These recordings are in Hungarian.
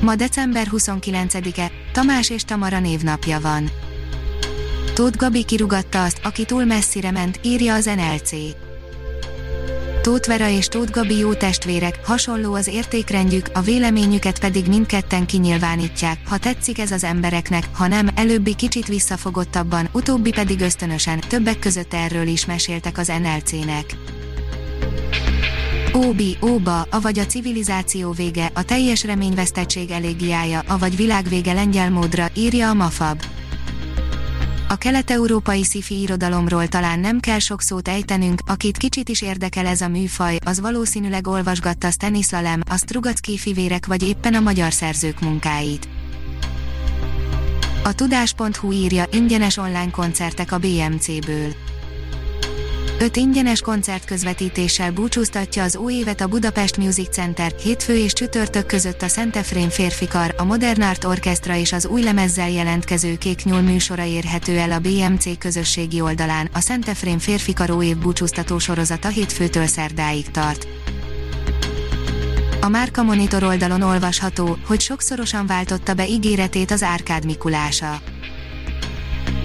Ma december 29-e, Tamás és Tamara névnapja van. Tóth Gabi kirugatta azt, aki túl messzire ment, írja az NLC. Tóth Vera és Tóth Gabi jó testvérek, hasonló az értékrendjük, a véleményüket pedig mindketten kinyilvánítják, ha tetszik ez az embereknek, ha nem, előbbi kicsit visszafogottabban, utóbbi pedig ösztönösen, többek között erről is meséltek az NLC-nek. Óbi, Óba, avagy a civilizáció vége, a teljes reményvesztettség elégiája, avagy világvége lengyel módra, írja a Mafab. A kelet-európai sci irodalomról talán nem kell sok szót ejtenünk, akit kicsit is érdekel ez a műfaj, az valószínűleg olvasgatta Stanislaw Lem, a Strugacki fivérek vagy éppen a magyar szerzők munkáit. A tudás.hu írja ingyenes online koncertek a BMC-ből. Öt ingyenes koncertközvetítéssel búcsúztatja az új évet a Budapest Music Center, hétfő és csütörtök között a Szentefrén férfikar, a Modern Art Orchestra és az új lemezzel jelentkező Kék Nyúl műsora érhető el a BMC közösségi oldalán, a Szentefrén férfikar év búcsúztató sorozata hétfőtől szerdáig tart. A Márka Monitor oldalon olvasható, hogy sokszorosan váltotta be ígéretét az Árkád Mikulása.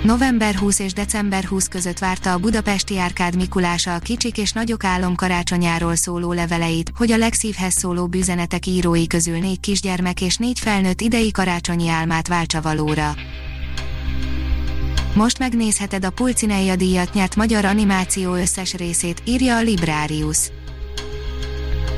November 20 és december 20 között várta a budapesti Árkád Mikulása a kicsik és nagyok álom karácsonyáról szóló leveleit, hogy a legszívhez szóló bűzenetek írói közül négy kisgyermek és négy felnőtt idei karácsonyi álmát váltsa valóra. Most megnézheted a Pulcineia díjat nyert magyar animáció összes részét, írja a Librarius.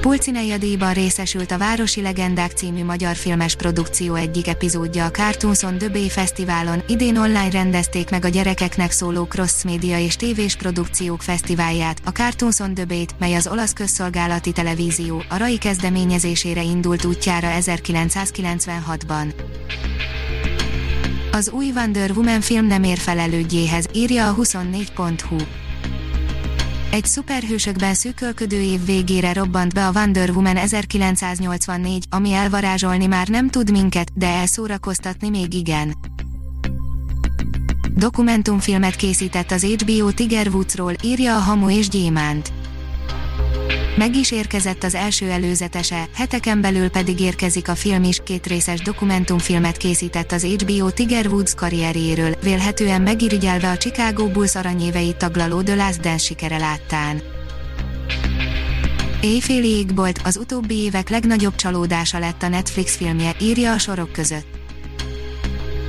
Pulcineia díjban részesült a Városi Legendák című magyar filmes produkció egyik epizódja a Cartoons on the Bay Fesztiválon, idén online rendezték meg a gyerekeknek szóló cross-média és tévés produkciók fesztiválját, a Cartoons on the Bay-t, mely az olasz közszolgálati televízió, a RAI kezdeményezésére indult útjára 1996-ban. Az új Wonder Woman film nem ér felelődjéhez, írja a 24.hu. Egy szuperhősökben szűkölködő év végére robbant be a Wonder Woman 1984, ami elvarázsolni már nem tud minket, de elszórakoztatni még igen. Dokumentumfilmet készített az HBO Tiger Woodsról, írja a Hamu és Gyémánt. Meg is érkezett az első előzetese, heteken belül pedig érkezik a film is, két részes dokumentumfilmet készített az HBO Tiger Woods karrierjéről, vélhetően megirigyelve a Chicago Bulls aranyéveit taglaló The Last Dance sikere láttán. Éjféli égbolt az utóbbi évek legnagyobb csalódása lett a Netflix filmje, írja a sorok között.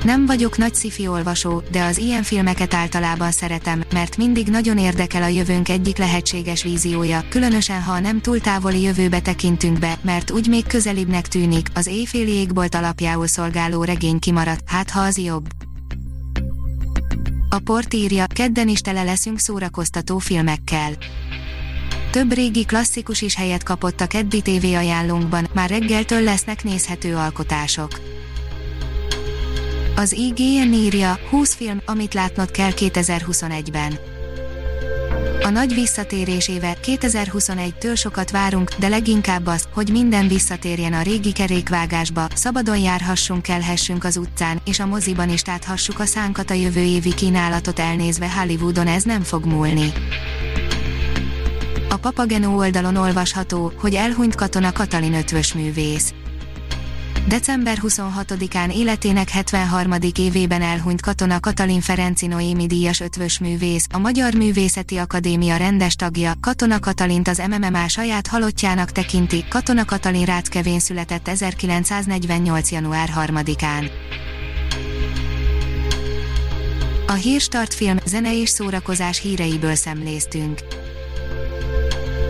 Nem vagyok nagy sci olvasó, de az ilyen filmeket általában szeretem, mert mindig nagyon érdekel a jövőnk egyik lehetséges víziója, különösen ha nem túl távoli jövőbe tekintünk be, mert úgy még közelibbnek tűnik, az éjféli égbolt alapjául szolgáló regény kimaradt, hát ha az jobb. A port írja, kedden is tele leszünk szórakoztató filmekkel. Több régi klasszikus is helyet kapott a keddi TV ajánlónkban, már reggeltől lesznek nézhető alkotások. Az IGN írja, 20 film, amit látnod kell 2021-ben. A nagy visszatérés éve 2021-től sokat várunk, de leginkább az, hogy minden visszatérjen a régi kerékvágásba, szabadon járhassunk, kelhessünk az utcán, és a moziban is táthassuk a szánkat a jövő évi kínálatot elnézve Hollywoodon ez nem fog múlni. A Papageno oldalon olvasható, hogy elhunyt katona Katalin ötvös művész December 26-án életének 73. évében elhunyt katona Katalin Ferenci Noémi díjas ötvös művész, a Magyar Művészeti Akadémia rendes tagja, Katona Katalint az MMMA saját halottjának tekinti, Katona Katalin Ráckevén született 1948. január 3-án. A Hírstart film, zene és szórakozás híreiből szemléztünk.